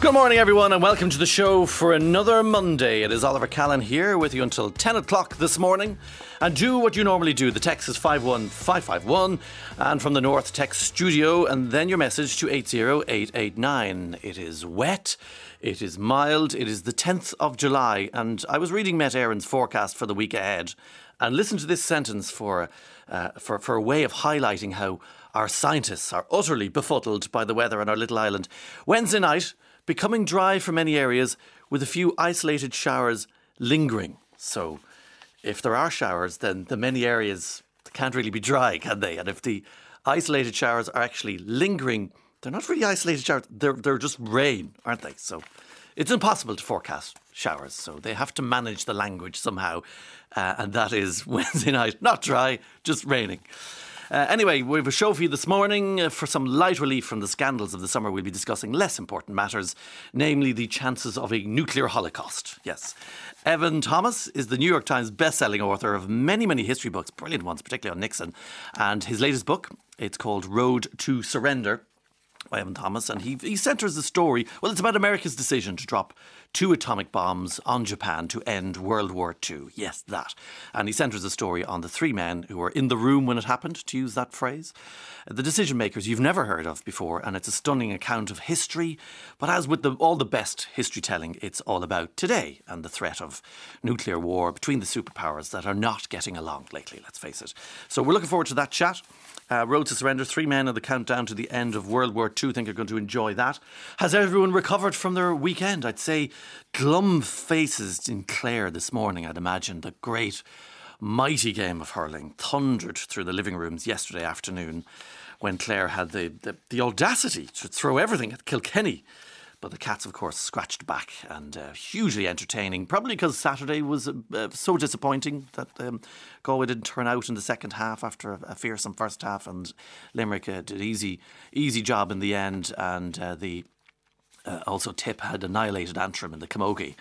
Good morning, everyone, and welcome to the show for another Monday. It is Oliver Callan here with you until 10 o'clock this morning. And do what you normally do. The text is 51551, and from the North Text Studio, and then your message to 80889. It is wet, it is mild, it is the 10th of July, and I was reading Met Éireann's forecast for the week ahead, and listen to this sentence for, uh, for, for a way of highlighting how our scientists are utterly befuddled by the weather on our little island. Wednesday night, becoming dry for many areas with a few isolated showers lingering. So, if there are showers, then the many areas can't really be dry, can they? And if the isolated showers are actually lingering, they're not really isolated showers, they're, they're just rain, aren't they? So, it's impossible to forecast showers. So, they have to manage the language somehow. Uh, and that is Wednesday night, not dry, just raining. Uh, anyway, we have a show for you this morning. Uh, for some light relief from the scandals of the summer, we'll be discussing less important matters, namely the chances of a nuclear holocaust. Yes. Evan Thomas is the New York Times best-selling author of many, many history books, brilliant ones, particularly on Nixon. And his latest book, it's called Road to Surrender by Evan Thomas, and he, he centres the story. Well, it's about America's decision to drop two atomic bombs on Japan to end World War II. Yes, that. And he centres the story on the three men who were in the room when it happened, to use that phrase. The decision makers you've never heard of before, and it's a stunning account of history. But as with the, all the best history telling, it's all about today and the threat of nuclear war between the superpowers that are not getting along lately, let's face it. So we're looking forward to that chat. Uh, Road to Surrender, three men on the countdown to the end of World War II. think are going to enjoy that. Has everyone recovered from their weekend? I'd say glum faces in Clare this morning, I'd imagine. The great, mighty game of hurling thundered through the living rooms yesterday afternoon when Clare had the, the, the audacity to throw everything at Kilkenny. But the Cats, of course, scratched back and uh, hugely entertaining. Probably because Saturday was uh, so disappointing that um, Galway didn't turn out in the second half after a, a fearsome first half, and Limerick uh, did easy easy job in the end, and uh, the uh, also Tip had annihilated Antrim in the Camogie.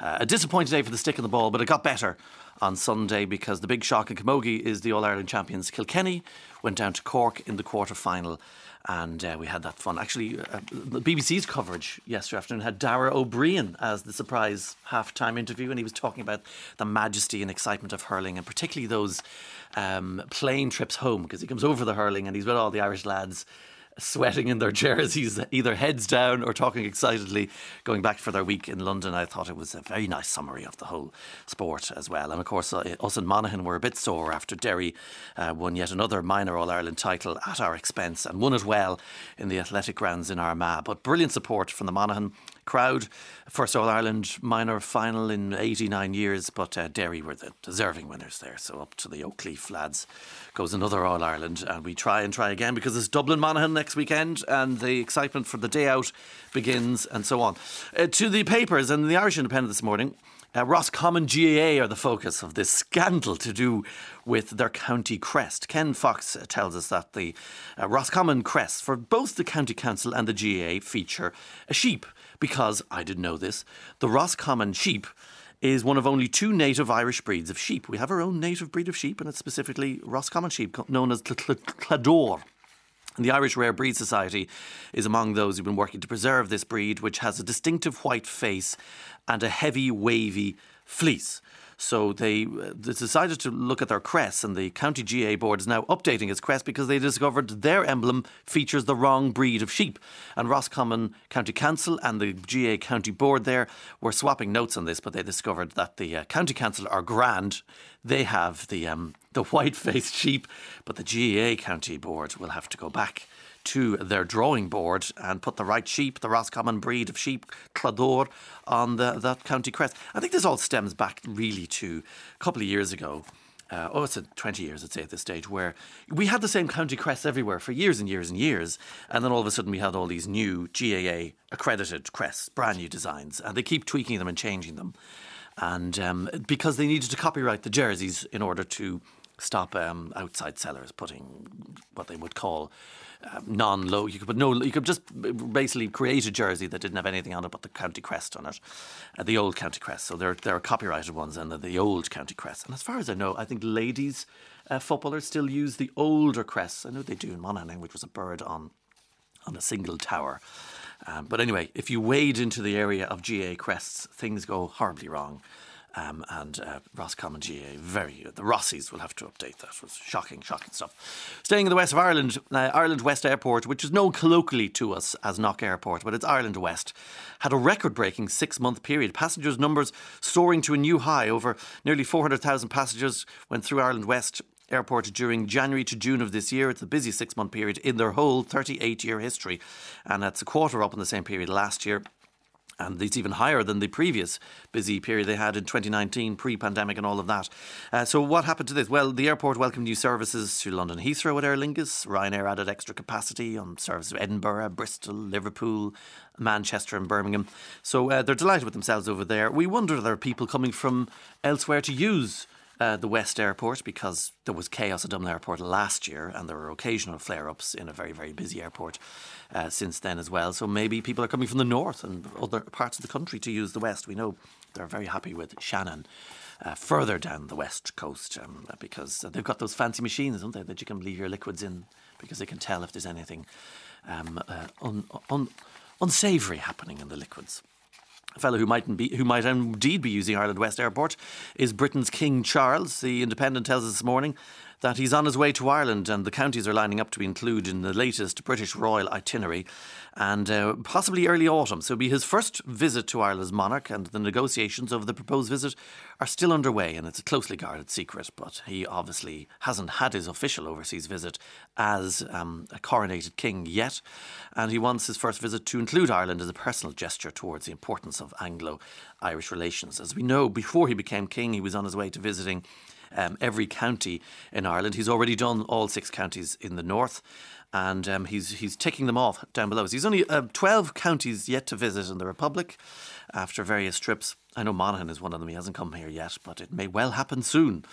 Uh, a disappointing day for the stick and the ball, but it got better on Sunday because the big shock in Camogie is the All Ireland champions Kilkenny went down to Cork in the quarter final and uh, we had that fun. Actually, uh, the BBC's coverage yesterday afternoon had Dara Ó Briain as the surprise half-time interview, and he was talking about the majesty and excitement of hurling, and particularly those um, plane trips home because he comes over the hurling and he's with all the Irish lads sweating in their jerseys, either heads down or talking excitedly, going back for their week in London. I thought it was a very nice summary of the whole sport as well. And of course, uh, us and Monaghan were a bit sore after Derry uh, won yet another minor All Ireland title at our expense and won it well in the athletic grounds in Armagh. But brilliant support from the Monaghan crowd. First All Ireland minor final in 89 years, but uh, Derry were the deserving winners there. So up to the Oakleaf lads goes another All Ireland, and we try and try again because it's Dublin Monaghan next weekend, and the excitement for the day out begins, and so on. Uh, to the papers and the Irish Independent this morning. Uh, Roscommon GAA are the focus of this scandal to do with their county crest. Ken Fox uh, tells us that the uh, Roscommon crest for both the county council and the GAA feature a sheep because I didn't know this. The Roscommon sheep is one of only two native Irish breeds of sheep. We have our own native breed of sheep, and it's specifically Roscommon sheep, known as Clador. And the Irish Rare Breed Society is among those who've been working to preserve this breed, which has a distinctive white face and a heavy, wavy fleece. So they, uh, they decided to look at their crest, and the county GA board is now updating its crest because they discovered their emblem features the wrong breed of sheep. And Roscommon County Council and the GA County Board there were swapping notes on this, but they discovered that the uh, County Council are grand. They have the um, the white faced sheep, but the GA County Board will have to go back to their drawing board and put the right sheep, the Roscommon breed of sheep, Clador, on the, that county crest. I think this all stems back really to a couple of years ago. Uh, oh, it's a 20 years, I'd say, at this stage, where we had the same county crests everywhere for years and years and years. And then all of a sudden we had all these new GAA accredited crests, brand new designs, and they keep tweaking them and changing them. And um, because they needed to copyright the jerseys in order to stop um, outside sellers putting what they would call uh, non-low. You could put no. You could just basically create a jersey that didn't have anything on it but the county crest on it, uh, the old county crest. So there there are copyrighted ones and the, the old county crest. And as far as I know, I think ladies uh, footballers still use the older crests. I know they do in Monaghan, which was a bird on on a single tower. Um, but anyway, if you wade into the area of GA crests, things go horribly wrong. Um, and uh, Roscommon GAA, very the Rossies will have to update that. It was shocking, shocking stuff. Staying in the west of Ireland, uh, Ireland West Airport, which is known colloquially to us as Knock Airport, but it's Ireland West, had a record-breaking six-month period. Passengers' numbers soaring to a new high. Over nearly 400,000 passengers went through Ireland West Airport during January to June of this year. It's the busiest six month period in their whole 38 year history, and that's a quarter up in the same period last year and it's even higher than the previous busy period they had in 2019, pre pandemic, and all of that. Uh, so, what happened to this? Well, the airport welcomed new services to London Heathrow at Aer Lingus. Ryanair added extra capacity on services to Edinburgh, Bristol, Liverpool, Manchester, and Birmingham. So, uh, they're delighted with themselves over there. We wonder if there are people coming from elsewhere to use uh, the West Airport because there was chaos at Dublin Airport last year and there were occasional flare ups in a very, very busy airport uh, since then as well. So maybe people are coming from the north and other parts of the country to use the West. We know they're very happy with Shannon. Uh, further down the west coast um, because they've got those fancy machines, don't they, that you can leave your liquids in because they can tell if there's anything um, uh, un, un, unsavoury happening in the liquids. A fellow who might be who might indeed be using Ireland West Airport is Britain's King Charles. The Independent tells us this morning that he's on his way to Ireland and the counties are lining up to be included in the latest British royal itinerary and uh, possibly early autumn. So it'll be his first visit to Ireland's monarch and the negotiations over the proposed visit are still underway and it's a closely guarded secret. But he obviously hasn't had his official overseas visit as um, a coronated king yet and he wants his first visit to include Ireland as a personal gesture towards the importance of Anglo Irish relations. As we know, before he became king, he was on his way to visiting um, every county in Ireland. He's already done all six counties in the north. And um, he's he's ticking them off down below. He's only uh, 12 counties yet to visit in the Republic after various trips. I know Monaghan is one of them. He hasn't come here yet, but it may well happen soon.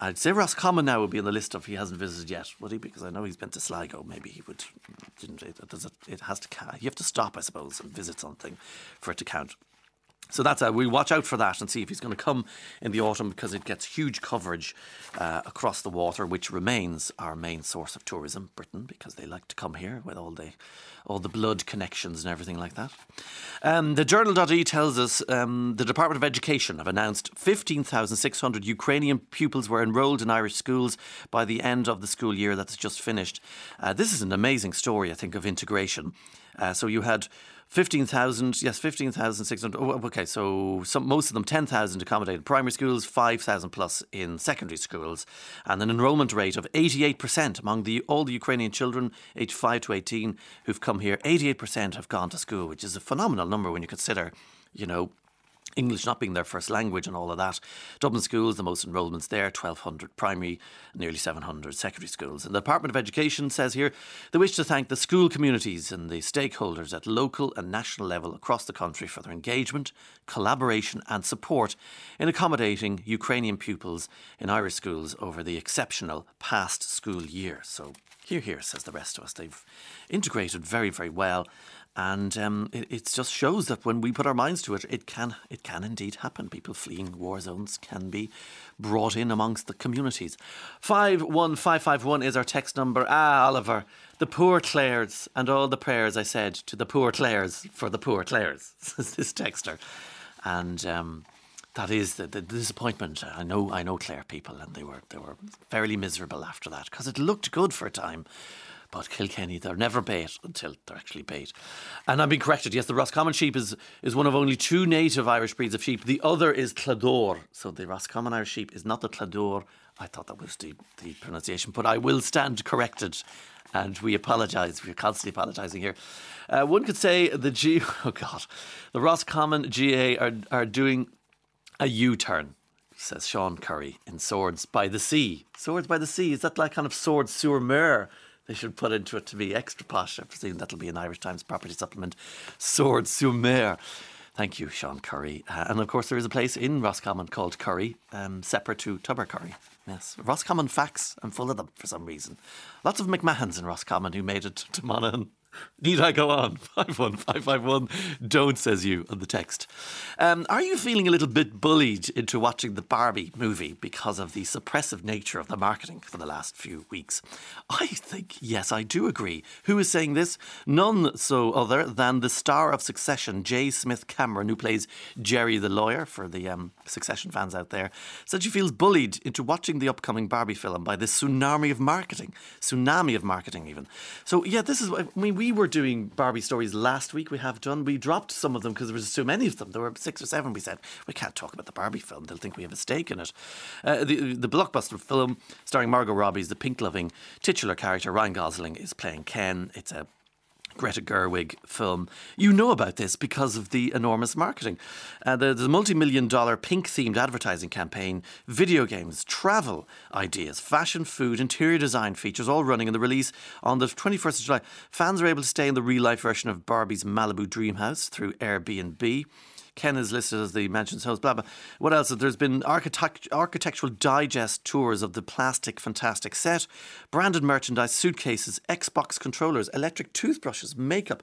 I'd say Roscommon now would be on the list of he hasn't visited yet, would he? Because I know he's been to Sligo. Maybe he would. Didn't it? It? It has to. You have to stop, I suppose, and visit something for it to count. So that's a, we watch out for that and see if he's going to come in the autumn because it gets huge coverage uh, across the water, which remains our main source of tourism, Britain, because they like to come here with all the all the blood connections and everything like that. Um, the journal.ie tells us um, the Department of Education have announced 15,600 Ukrainian pupils were enrolled in Irish schools by the end of the school year that's just finished. Uh, this is an amazing story, I think, of integration. Uh, so you had 15,000, yes, 15,600. Oh, okay, so some, most of them 10,000 accommodated in primary schools, 5,000 plus in secondary schools, and an enrolment rate of 88% among the, all the Ukrainian children aged 5 to 18 who've come here. 88% have gone to school, which is a phenomenal number when you consider, you know, English not being their first language and all of that. Dublin schools, the most enrolments there, 1,200 primary, nearly 700 secondary schools. And the Department of Education says here they wish to thank the school communities and the stakeholders at local and national level across the country for their engagement, collaboration, and support in accommodating Ukrainian pupils in Irish schools over the exceptional past school year. So, here, here, says the rest of us. They've integrated very, very well and um, it, it, just shows that when we put our minds to it, it can it can indeed happen. People fleeing war zones can be brought in amongst the communities. Five one five five one is our text number. Ah, Oliver, the poor Clares and all the prayers I said to the poor Clares for the poor Clares. this texter, and um, that is the, the, disappointment. I know I know Clare people, and they were they were fairly miserable after that because it looked good for a time. But Kilkenny, they're never bait until they're actually bait. And I'm being corrected. Yes, the Roscommon sheep is, is one of only two native Irish breeds of sheep. The other is Clador. So the Roscommon Irish sheep is not the Clador. I thought that was the, the pronunciation, but I will stand corrected. And we apologise. We're constantly apologising here. Uh, one could say the G. Oh God, the Roscommon GA are are doing a U turn says Sean Curry in Swords by the Sea. Swords by the Sea, is that like kind of Swords sur mer they should put into it to be extra posh. I presume that'll be an Irish Times property supplement. Sword sur mer. Thank you, Sean Curry. Uh, and of course, there is a place in Roscommon called Curry, um, separate to Tubbercurry. Yes, Roscommon facts. I'm full of them for some reason. Lots of McMahons in Roscommon who made it to Monaghan. Need I go on? 51551. Don't, says you on the text. Um, are you feeling a little bit bullied into watching the Barbie movie because of the suppressive nature of the marketing for the last few weeks? I think, yes, I do agree. Who is saying this? None so other than the star of Succession, J. Smith Cameron, who plays Gerri the lawyer for the um, Succession fans out there, said she feels bullied into watching the upcoming Barbie film by this tsunami of marketing. Tsunami of marketing, even. So, yeah, this is, I mean, we were doing Barbie stories last week. We have done. We dropped some of them because there was so many of them. There were six or seven. We said we can't talk about the Barbie film. They'll think we have a stake in it. Uh, the the blockbuster film starring Margot Robbie's the pink loving titular character Ryan Gosling is playing Ken. It's a Greta Gerwig film. You know about this because of the enormous marketing. Uh, there's a multi million dollar pink themed advertising campaign, video games, travel ideas, fashion, food, interior design features all running in the release on the 21st of July. Fans are able to stay in the real life version of Barbie's Malibu Dream House through Airbnb. Ken is listed as the Mansions host, blah, blah. What else? There's been architect- architectural digest tours of the plastic fantastic set, branded merchandise, suitcases, Xbox controllers, electric toothbrushes, makeup.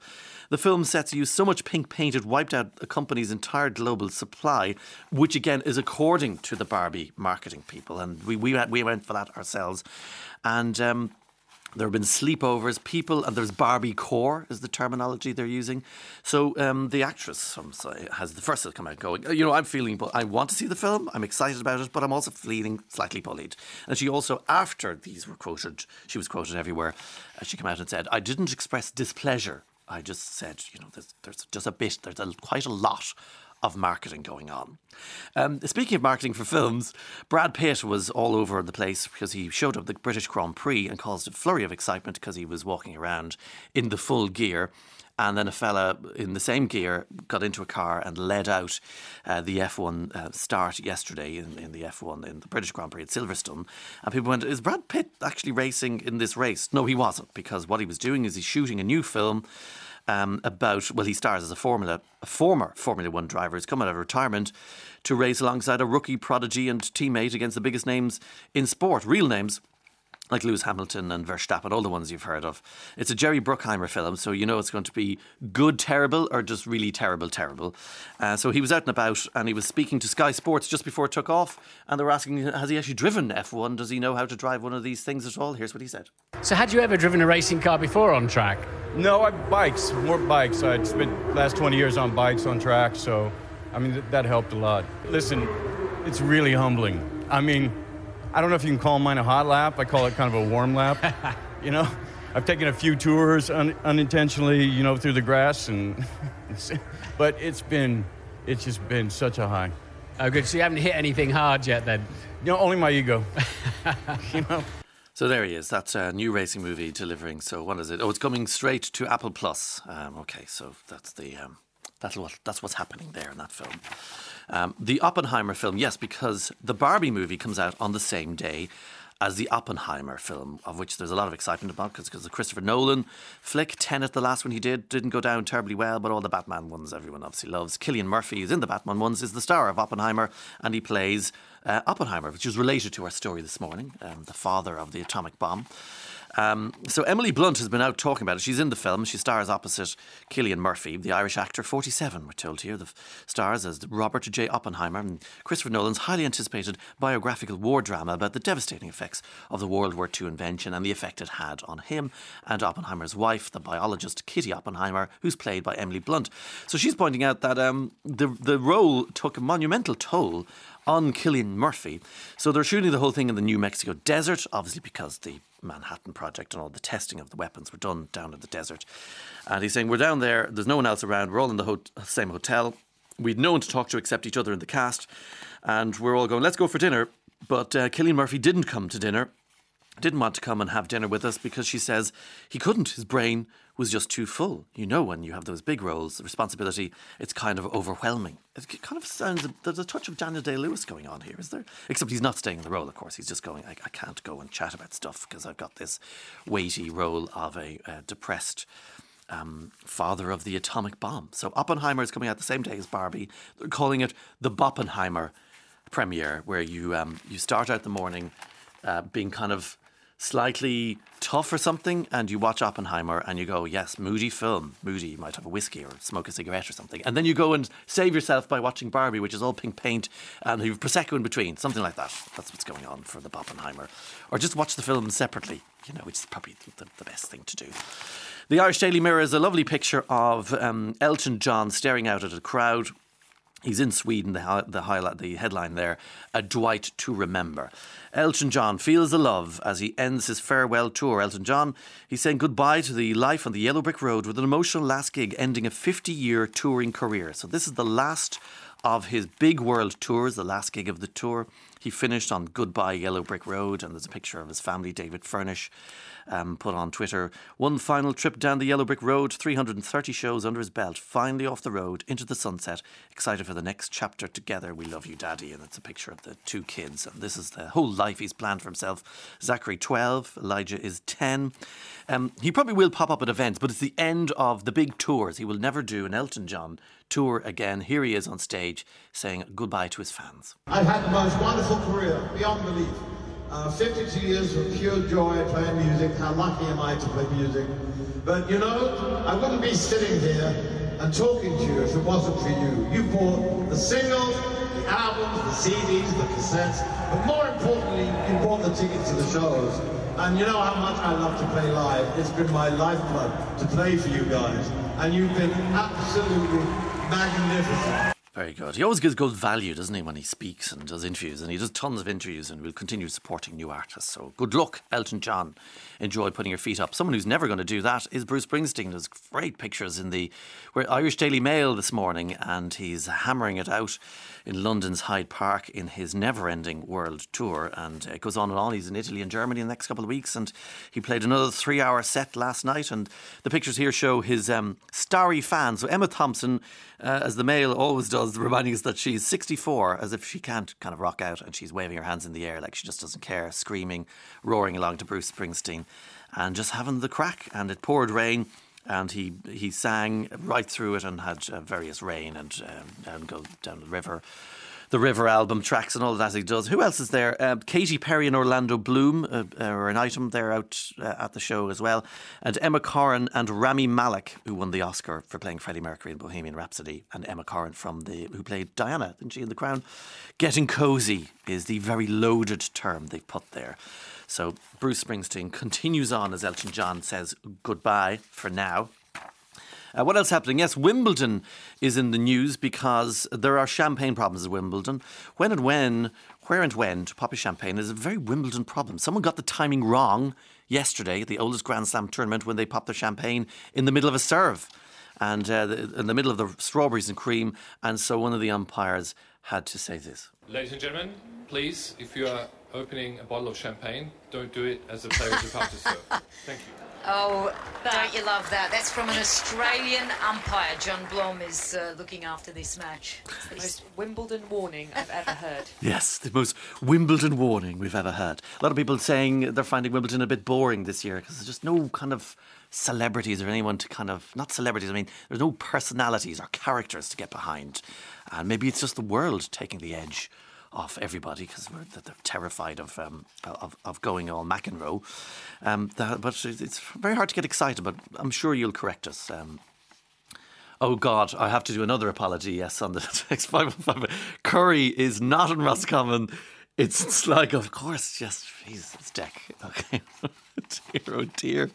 The film sets use so much pink paint it wiped out a company's entire global supply, which again is according to the Barbie marketing people. And we, we, went, we went for that ourselves. And um, there have been sleepovers, people, and there's Barbie core is the terminology they're using. So um, the actress has the first to come out going, you know, I'm feeling, but I want to see the film. I'm excited about it, but I'm also feeling slightly bullied. And she also, after these were quoted, she was quoted everywhere. Uh, she came out and said, I didn't express displeasure. I just said, you know, there's, there's just a bit, there's a, quite a lot of marketing going on. Um, speaking of marketing for films, Brad Pitt was all over the place because he showed up the British Grand Prix and caused a flurry of excitement because he was walking around in the full gear. And then a fella in the same gear got into a car and led out uh, the F1 uh, start yesterday in, in, the F1 in the British Grand Prix at Silverstone. And people went, Is Brad Pitt actually racing in this race? No, he wasn't, because what he was doing is he's shooting a new film um, about, well, he stars as a Formula, a former Formula One driver. He's come out of retirement to race alongside a rookie prodigy and teammate against the biggest names in sport, real names like Lewis Hamilton and Verstappen, all the ones you've heard of. It's a Jerry Bruckheimer film, so you know it's going to be good, terrible, or just really terrible, terrible. Uh, so he was out and about and he was speaking to Sky Sports just before it took off, and they were asking, has he actually driven F1? Does he know how to drive one of these things at all? Here's what he said. So, had you ever driven a racing car before on track? No, I bikes, more bikes. I spent the last 20 years on bikes on track, so I mean, that helped a lot. Listen, it's really humbling. I mean, I don't know if you can call mine a hot lap. I call it kind of a warm lap. you know, I've taken a few tours un- unintentionally, you know, through the grass, and but it's been, it's just been such a high. Oh, good. So you haven't hit anything hard yet, then? You know, only my ego. you know. So there he is. That's a new racing movie delivering. So what is it? Oh, it's coming straight to Apple Plus. Um, okay, so that's the um, that's what that's what's happening there in that film. Um, the Oppenheimer film, yes, because the Barbie movie comes out on the same day as the Oppenheimer film, of which there's a lot of excitement about because the Christopher Nolan flick, Tenet, the last one he did, didn't go down terribly well, but all the Batman ones everyone obviously loves. Cillian Murphy is in the Batman ones, is the star of Oppenheimer, and he plays uh, Oppenheimer, which is related to our story this morning, um, the father of the atomic bomb. Um, so Emily Blunt has been out talking about it. She's in the film. She stars opposite Cillian Murphy, the Irish actor, 47, we're told here. The f- stars as Robert J. Oppenheimer and Christopher Nolan's highly anticipated biographical war drama about the devastating effects of the World War II invention and the effect it had on him and Oppenheimer's wife, the biologist Kitty Oppenheimer, who's played by Emily Blunt. So she's pointing out that um, the the role took a monumental toll on Cillian Murphy. So they're shooting the whole thing in the New Mexico desert, obviously because the Manhattan Project and all the testing of the weapons were done down in the desert. And he's saying, We're down there, there's no one else around, we're all in the ho- same hotel. We'd no one to talk to except each other in the cast. And we're all going, Let's go for dinner. But uh, Cillian Murphy didn't come to dinner didn't want to come and have dinner with us because she says he couldn't. His brain was just too full. You know, when you have those big roles, responsibility, it's kind of overwhelming. It kind of sounds, there's a touch of Daniel Day Lewis going on here, is there? Except he's not staying in the role, of course. He's just going, I, I can't go and chat about stuff because I've got this weighty role of a uh, depressed um, father of the atomic bomb. So Oppenheimer is coming out the same day as Barbie. They're calling it the Barbenheimer premiere, where you um, you start out the morning uh, being kind of slightly tough or something, and you watch Oppenheimer and you go, yes, moody film, moody. You might have a whiskey or smoke a cigarette or something, and then you go and save yourself by watching Barbie, which is all pink paint and you've prosecco in between, something like that. That's what's going on for the Oppenheimer, or just watch the film separately. You know, which is probably the, the best thing to do. The Irish Daily Mirror is a lovely picture of um, Elton John staring out at a crowd He's in Sweden, the, the, highlight, the headline there, A Dwight to Remember. Elton John feels the love as he ends his farewell tour. Elton John, he's saying goodbye to the life on the Yellow Brick Road with an emotional last gig ending a 50 year touring career. So, this is the last of his big world tours, the last gig of the tour. He finished on Goodbye Yellow Brick Road, and there's a picture of his family, David Furnish um, put on Twitter. One final trip down the Yellow Brick Road, 330 shows under his belt, finally off the road, into the sunset. Excited for the next chapter together. We love you, Daddy. And it's a picture of the two kids. And this is the whole life he's planned for himself. Zachary, 12. Elijah is 10. Um, he probably will pop up at events, but it's the end of the big tours. He will never do an Elton John tour again. Here he is on stage saying goodbye to his fans. I've had the most wonderful career, beyond belief. Uh, 52 years of pure joy playing music. How lucky am I to play music? But you know, I wouldn't be sitting here and talking to you if it wasn't for you. You bought the singles, the albums, the CDs, the cassettes, but more importantly, you bought the tickets to the shows. And you know how much I love to play live. It's been my lifeblood to play for you guys. And you've been absolutely magnificent. Very good. He always gives good value, doesn't he, when he speaks and does interviews? And he does tons of interviews and will continue supporting new artists. So good luck, Elton John. Enjoy putting your feet up. Someone who's never going to do that is Bruce Springsteen. There's great pictures in the Irish Daily Mail this morning, and he's hammering it out in London's Hyde Park in his never ending world tour. And it goes on and on. He's in Italy and Germany in the next couple of weeks, and he played another three hour set last night. And the pictures here show his um, starry fans. So Emma Thompson, uh, as the Mail always does, reminding us that she's 64, as if she can't kind of rock out and she's waving her hands in the air like she just doesn't care, screaming, roaring along to Bruce Springsteen and just having the crack. And it poured rain. And he he sang right through it and had uh, various rain and um, and go down the river the River album tracks and all that he does. Who else is there? Uh, Katy Perry and Orlando Bloom uh, are an item there out uh, at the show as well. And Emma Corrin and Rami Malek, who won the Oscar for playing Freddie Mercury in Bohemian Rhapsody, and Emma Corrin from the who played Diana, didn't she, in The Crown? Getting cozy is the very loaded term they've put there. So Bruce Springsteen continues on as Elton John says goodbye for now. Uh, what else happening? Yes, Wimbledon is in the news because there are champagne problems at Wimbledon. When and when, where and when to pop a champagne is a very Wimbledon problem. Someone got the timing wrong yesterday, at the oldest Grand Slam tournament, when they popped their champagne in the middle of a serve and uh, in the middle of the strawberries and cream. And so one of the umpires had to say this. Ladies and gentlemen, please, if you are opening a bottle of champagne, don't do it as the player is about to serve. Thank you. Oh, don't you love that? That's from an Australian umpire. John Blom is uh, looking after this match. It's the most Wimbledon warning I've ever heard. yes, the most Wimbledon warning we've ever heard. A lot of people saying they're finding Wimbledon a bit boring this year because there's just no kind of celebrities or anyone to kind of not celebrities. I mean, there's no personalities or characters to get behind, and maybe it's just the world taking the edge off everybody because they're terrified of, um, of of going all McEnroe. Um, that, but it's very hard to get excited. But I'm sure you'll correct us. Um, Oh God, I have to do another apology. Yes, on the text five five. Curry is not in Roscommon. It's like, of course, yes, Jesus, it's Deck. Okay, dear, oh dear,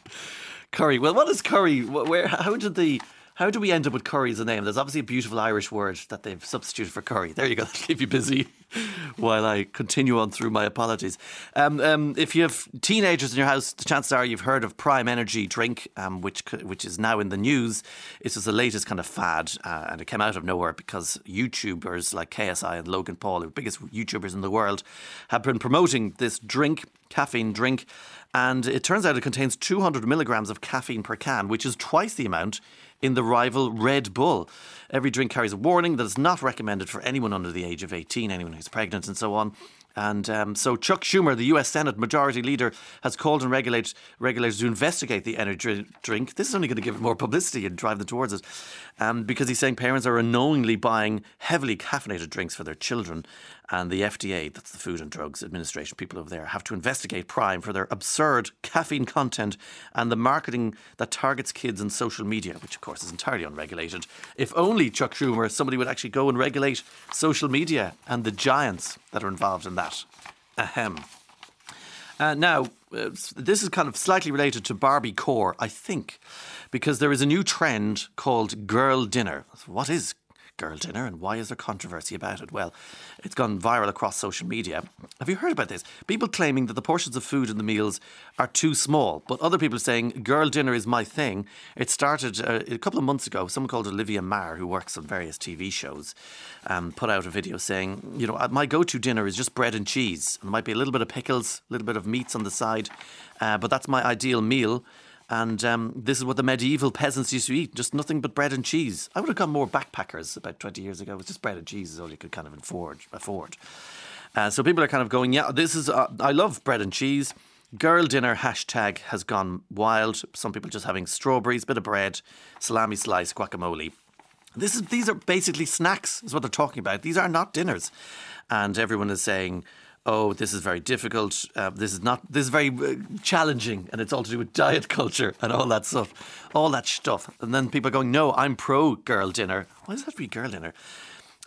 Curry. Well, what is Curry? Where? How did the how do we end up with curry as a name? There's obviously a beautiful Irish word that they've substituted for curry. There you go. That'll keep you busy while I continue on through my apologies. Um, um, if you have teenagers in your house, the chances are you've heard of Prime Energy drink, um, which which is now in the news. This is the latest kind of fad, uh, and it came out of nowhere because YouTubers like KSI and Logan Paul, the biggest YouTubers in the world, have been promoting this drink, caffeine drink, and it turns out it contains 200 milligrams of caffeine per can, which is twice the amount in the rival Red Bull. Every drink carries a warning that is not recommended for anyone under the age of 18, anyone who's pregnant, and so on. And um, so Chuck Schumer, the U.S. Senate Majority Leader, has called on regulators to investigate the energy drink. This is only going to give it more publicity and drive them towards it, um, because he's saying parents are unknowingly buying heavily caffeinated drinks for their children. And the FDA, that's the Food and Drugs Administration, people over there, have to investigate Prime for their absurd caffeine content and the marketing that targets kids on social media, which of course is entirely unregulated. If only Chuck Schumer, somebody would actually go and regulate social media and the giants that are involved in that. Ahem. Uh, now, uh, this is kind of slightly related to Barbie Core, I think, because there is a new trend called girl dinner. What is girl dinner and why is there controversy about it? Well, it's gone viral across social media. Have you heard about this? People claiming that the portions of food in the meals are too small, but other people saying girl dinner is my thing. It started uh, a couple of months ago. Someone called Olivia Maher, who works on various TV shows, um, put out a video saying, you know, uh, my go to dinner is just bread and cheese. There might be a little bit of pickles, a little bit of meats on the side, uh, but that's my ideal meal. And um, this is what the medieval peasants used to eat just nothing but bread and cheese. I would have gone more backpackers about 20 years ago. It was just bread and cheese is all you could kind of afford. afford. Uh, so people are kind of going, yeah, this is, uh, I love bread and cheese. Girl dinner hashtag has gone wild. Some people just having strawberries, bit of bread, salami slice, guacamole. This is these are basically snacks, is what they're talking about. These are not dinners, and everyone is saying, "Oh, this is very difficult. Uh, this is not. This is very uh, challenging, and it's all to do with diet culture and all that stuff, all that stuff." And then people are going, "No, I'm pro girl dinner. Why does that be girl dinner?"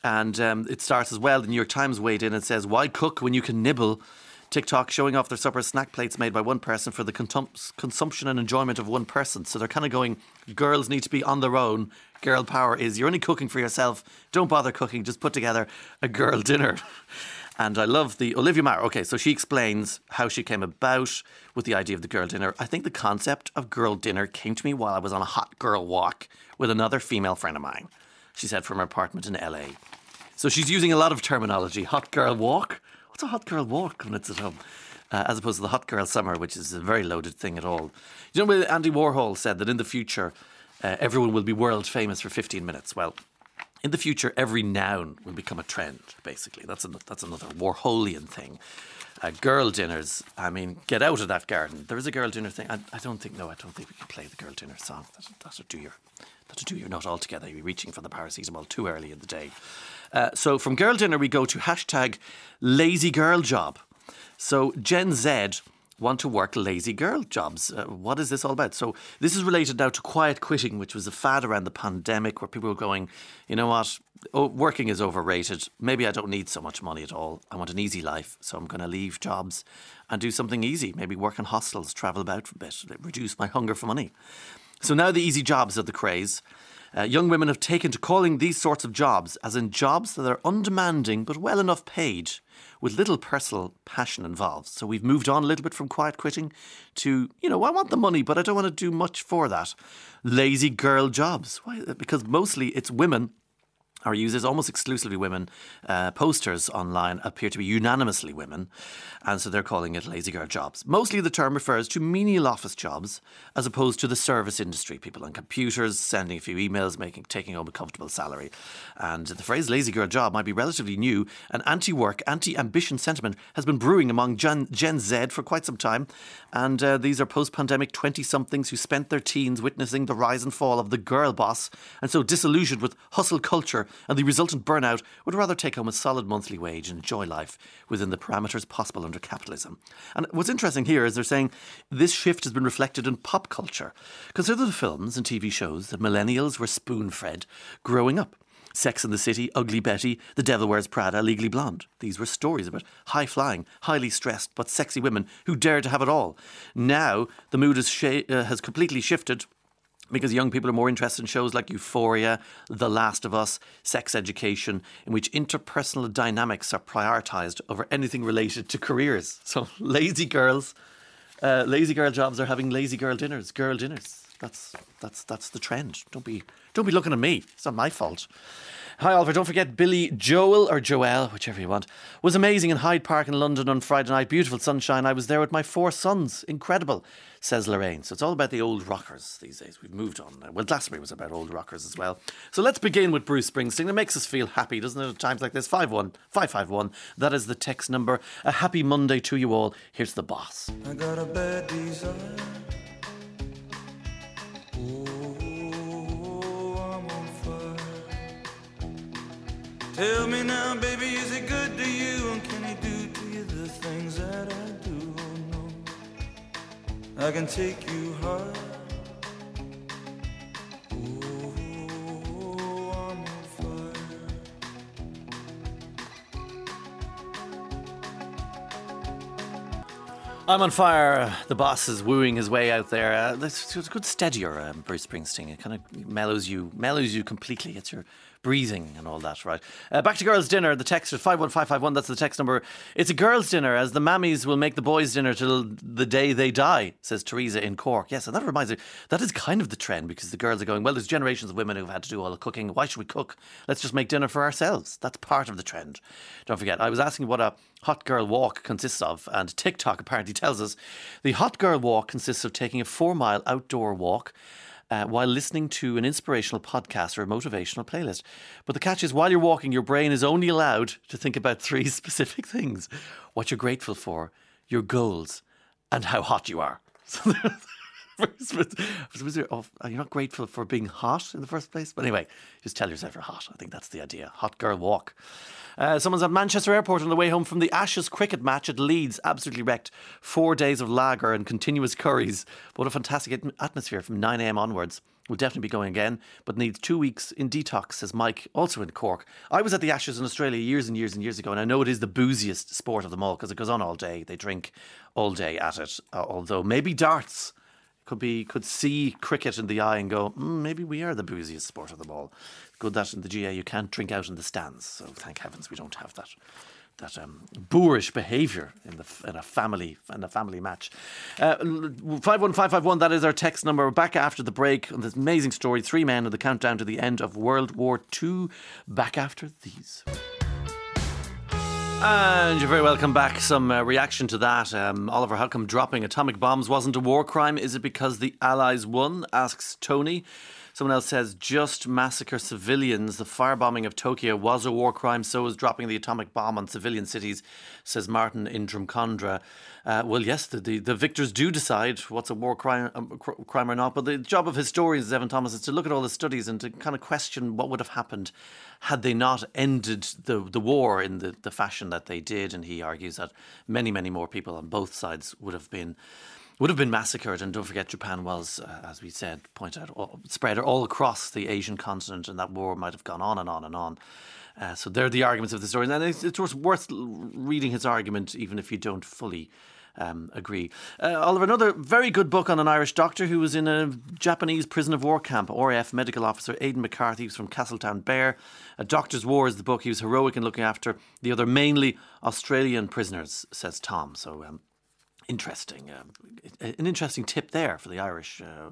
And um, it starts as well. The New York Times weighed in and says, "Why cook when you can nibble?" TikTok showing off their supper snack plates made by one person for the consumption and enjoyment of one person. So they're kind of going, girls need to be on their own. Girl power is you're only cooking for yourself. Don't bother cooking. Just put together a girl dinner. And I love the Olivia Maher. Okay, so she explains how she came about with the idea of the girl dinner. I think the concept of girl dinner came to me while I was on a hot girl walk with another female friend of mine. She said from her apartment in LA. So she's using a lot of terminology. Hot girl walk. What's a hot girl walk when it's at home? Uh, as opposed to the hot girl summer, which is a very loaded thing at all. You know, Andy Warhol said that in the future, uh, everyone will be world famous for 15 minutes. Well, in the future, every noun will become a trend, basically. That's, a, that's another Warholian thing. Uh, girl dinners, I mean, get out of that garden. There is a girl dinner thing. I, I don't think, no, I don't think we can play the girl dinner song. That'll do your, that'll do your not altogether. You'll be reaching for the paracetamol too early in the day. Uh, so from girl dinner, we go to hashtag lazy girl job. So Gen Z want to work lazy girl jobs. Uh, what is this all about? So this is related now to quiet quitting, which was a fad around the pandemic, where people were going, you know what, oh, working is overrated. Maybe I don't need so much money at all. I want an easy life, so I'm going to leave jobs and do something easy. Maybe work in hostels, travel about a bit, reduce my hunger for money. So now the easy jobs are the craze. Uh, young women have taken to calling these sorts of jobs, as in jobs that are undemanding but well enough paid, with little personal passion involved. So we've moved on a little bit from quiet quitting to, you know, I want the money, but I don't want to do much for that. Lazy girl jobs. Why? Because mostly it's women our users, almost exclusively women, uh, posters online appear to be unanimously women, and so they're calling it lazy girl jobs. Mostly the term refers to menial office jobs as opposed to the service industry, people on computers, sending a few emails, making taking home a comfortable salary. And the phrase lazy girl job might be relatively new. An anti work, anti ambition sentiment has been brewing among Gen, Gen Z for quite some time, and uh, these are post pandemic 20 somethings who spent their teens witnessing the rise and fall of the girl boss, and so disillusioned with hustle culture and the resultant burnout would rather take home a solid monthly wage and enjoy life within the parameters possible under capitalism. And what's interesting here is they're saying this shift has been reflected in pop culture. Consider the films and TV shows that millennials were spoon fed growing up. Sex and the City, Ugly Betty, The Devil Wears Prada, Legally Blonde. These were stories about high flying, highly stressed, but sexy women who dared to have it all. Now, the mood has, sh- uh, has completely shifted because young people are more interested in shows like Euphoria, The Last of Us, Sex Education, in which interpersonal dynamics are prioritised over anything related to careers. So lazy girls, uh, lazy girl jobs are having lazy girl dinners, girl dinners. That's that's that's the trend. Don't be don't be looking at me. It's not my fault. Hi Oliver, don't forget Billy Joel or Joel, whichever you want, was amazing in Hyde Park in London on Friday night. Beautiful sunshine. I was there with my four sons. Incredible, says Lorraine. So it's all about the old rockers these days. We've moved on. now. Well, Glastonbury was about old rockers as well. So let's begin with Bruce Springsteen. It makes us feel happy, doesn't it? At times like this. 51551. That is the text number. A happy Monday to you all. Here's the boss. Tell me now, baby, is it good to you? And can he do to you the things that I do? Oh, no. I can take you high. I'm on fire. The boss is wooing his way out there. Uh, it's a good steadier, um, Bruce Springsteen. It kind of mellows you, mellows you completely. It's your breathing and all that, right? Uh, back to girls' dinner. The text is five one five five one. That's the text number. It's a girls' dinner, as the mammies will make the boys' dinner till the day they die. Says Teresa in Cork. Yes, and that reminds me. That is kind of the trend because the girls are going. Well, there's generations of women who've had to do all the cooking. Why should we cook? Let's just make dinner for ourselves. That's part of the trend. Don't forget. I was asking what a hot girl walk consists of, and TikTok apparently tells us the hot girl walk consists of taking a four mile outdoor walk. Uh, while listening to an inspirational podcast or a motivational playlist. But the catch is, while you're walking, your brain is only allowed to think about three specific things what you're grateful for, your goals, and how hot you are. So oh, you're not grateful for being hot in the first place? But anyway, just tell yourself you're hot. I think that's the idea. Hot girl walk. Uh, someone's at Manchester Airport on the way home from the Ashes cricket match at Leeds. Absolutely wrecked. Four days of lager and continuous curries. What a fantastic atmosphere from 9am onwards. Will definitely be going again, but needs two weeks in detox, says Mike, also in Cork. I was at the Ashes in Australia years and years and years ago, and I know it is the booziest sport of them all because it goes on all day. They drink all day at it, uh, although maybe darts could be could see cricket in the eye and go, mm, maybe we are the booziest sport of them all. Good that in the GA you can't drink out in the stands, so thank heavens we don't have that. That um, boorish behaviour in the in a family in a family match. Uh, five one five five one. That is our text number. We're back after the break on this amazing story. Three men on the countdown to the end of World War Two. Back after these. And you're very welcome back. Some uh, reaction to that. Um, Oliver, how come dropping atomic bombs wasn't a war crime? Is it because the Allies won? Asks Tony. Someone else says, just massacre civilians. The firebombing of Tokyo was a war crime, so was dropping the atomic bomb on civilian cities, says Martin in Drumcondra. Uh, well, yes, the, the, the victors do decide what's a war crime, um, cr- crime or not, but the job of historians, Evan Thomas, is to look at all the studies and to kind of question what would have happened had they not ended the, the war in the, the fashion that they did. And he argues that many, many more people on both sides would have been would have been massacred. And don't forget, Japan was, uh, as we said, pointed out, all, spread all across the Asian continent, and that war might have gone on and on and on. Uh, so they're the arguments of the story, and it's, it's worth reading his argument, even if you don't fully. Um, agree. Uh, Oliver, another very good book on an Irish doctor who was in a Japanese prison of war camp. RAF medical officer Aidan McCarthy was from Castletownbere. A Doctor's War is the book. He was heroic in looking after the other mainly Australian prisoners, says Tom. So um, interesting. Um, an interesting tip there for the Irish uh,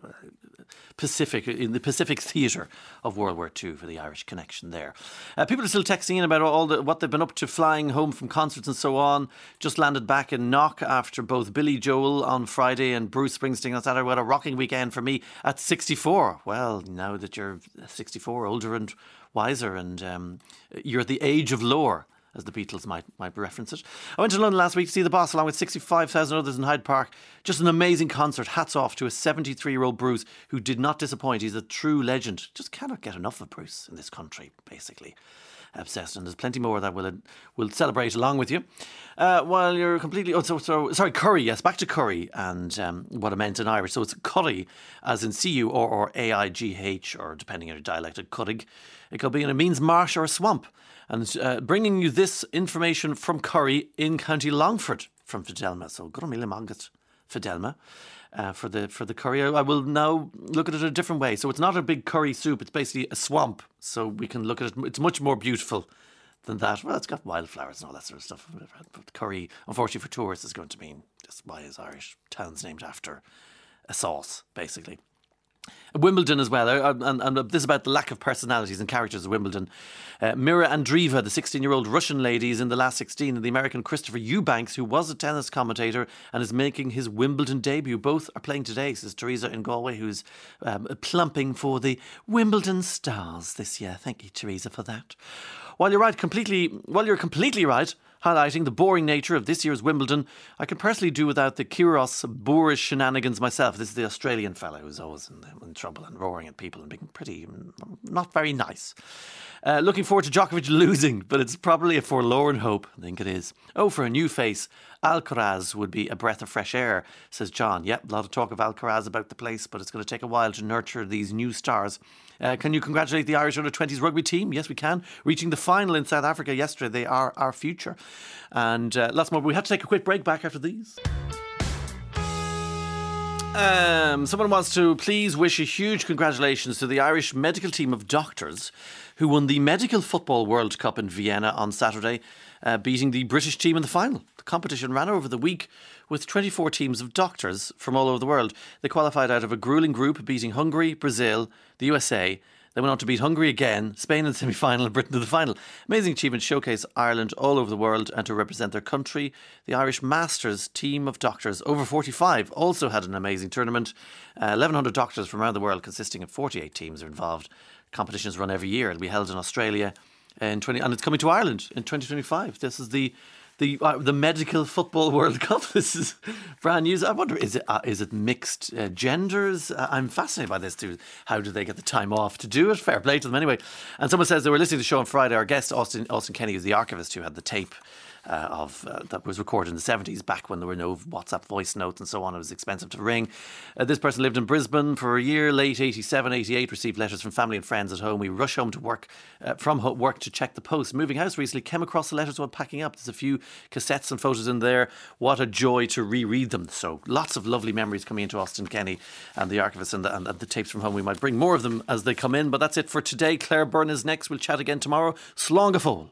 Pacific in the Pacific theatre of World War II for the Irish connection there. Uh, people are still texting in about all the, what they've been up to, flying home from concerts and so on. Just landed back in Knock after both Billy Joel on Friday and Bruce Springsteen on Saturday. What a rocking weekend for me at 64. Well, now that you're 64, older and wiser, and um, you're at the age of lore as the Beatles might might reference it. I went to London last week to see the boss along with 65,000 others in Hyde Park. Just an amazing concert. Hats off to a 73 year old Bruce who did not disappoint. He's a true legend. Just cannot get enough of Bruce in this country, basically. Obsessed, and there's plenty more that we'll we'll celebrate along with you. Uh, while you're completely oh, so, so sorry, curry. Yes, back to curry and um, what I meant in Irish. So it's curry, as in C U or A I G H, or depending on your dialect, a curig. It could be, and it means marsh or a swamp and uh, bringing you this information from Curry in County Longford from Fidelma. So Mila Mangat, Fidelma. Uh, for the for the curry, I will now look at it a different way. So it's not a big curry soup; it's basically a swamp. So we can look at it. It's much more beautiful than that. Well, it's got wildflowers and all that sort of stuff. But curry, unfortunately for tourists, is going to mean just why is Irish towns named after a sauce, basically. Wimbledon as well, uh, and, and, this is about the lack of personalities and characters at Wimbledon. Uh, Mira Andreeva, the 16 year old Russian lady, is in the last 16, and the American Christopher Eubanks, who was a tennis commentator and is making his Wimbledon debut. Both are playing today, says Teresa in Galway, who's um, plumping for the Wimbledon Stars this year. Thank you, Teresa, for that. While you're right, completely, while you're completely right, highlighting the boring nature of this year's Wimbledon. I can personally do without the Kyrgios boorish shenanigans myself. This is the Australian fellow who's always in, in trouble and roaring at people and being pretty mm, not very nice. Uh, looking forward to Djokovic losing, but it's probably a forlorn hope. I think it is. Oh, for a new face, Alcaraz would be a breath of fresh air, says John. Yep, a lot of talk of Alcaraz about the place, but it's going to take a while to nurture these new stars. Uh, can you congratulate the Irish under 20s rugby team? Yes, we can. Reaching the final in South Africa yesterday. They are our future. And uh, lots more. We have to take a quick break back after these. Um, someone wants to please wish a huge congratulations to the Irish medical team of doctors who won the Medical Football World Cup in Vienna on Saturday, uh, beating the British team in the final. The competition ran over the week with 24 teams of doctors from all over the world. They qualified out of a grueling group, beating Hungary, Brazil, the USA. They went on to beat Hungary again, Spain in the semi final, and Britain in the final. Amazing achievement showcase Ireland all over the world and to represent their country. The Irish Masters team of doctors, over 45, also had an amazing tournament. Uh, 1,100 doctors from around the world, consisting of 48 teams, are involved. Competitions run every year. It'll be held in Australia in 20, and it's coming to Ireland in 2025. This is the the uh, the medical football World Cup. This is brand new. I wonder is it uh, is it mixed uh, genders? Uh, I'm fascinated by this too. How do they get the time off to do it? Fair play to them anyway. And someone says they were listening to the show on Friday. Our guest Austin Austin Kenny is the archivist who had the tape uh, of uh, that was recorded in the 70s, back when there were no WhatsApp voice notes and so on. It was expensive to ring. Uh, this person lived in Brisbane for a year, late 87, 88, received letters from family and friends at home. We rush home to work uh, from work to check the post. Moving house recently, came across the letters while packing up. There's a few cassettes and photos in there. What a joy to reread them. So lots of lovely memories coming into Austin Kenny and the archivist and the, and the tapes from home. We might bring more of them as they come in, but that's it for today. Claire Byrne is next. We'll chat again tomorrow. Fóill.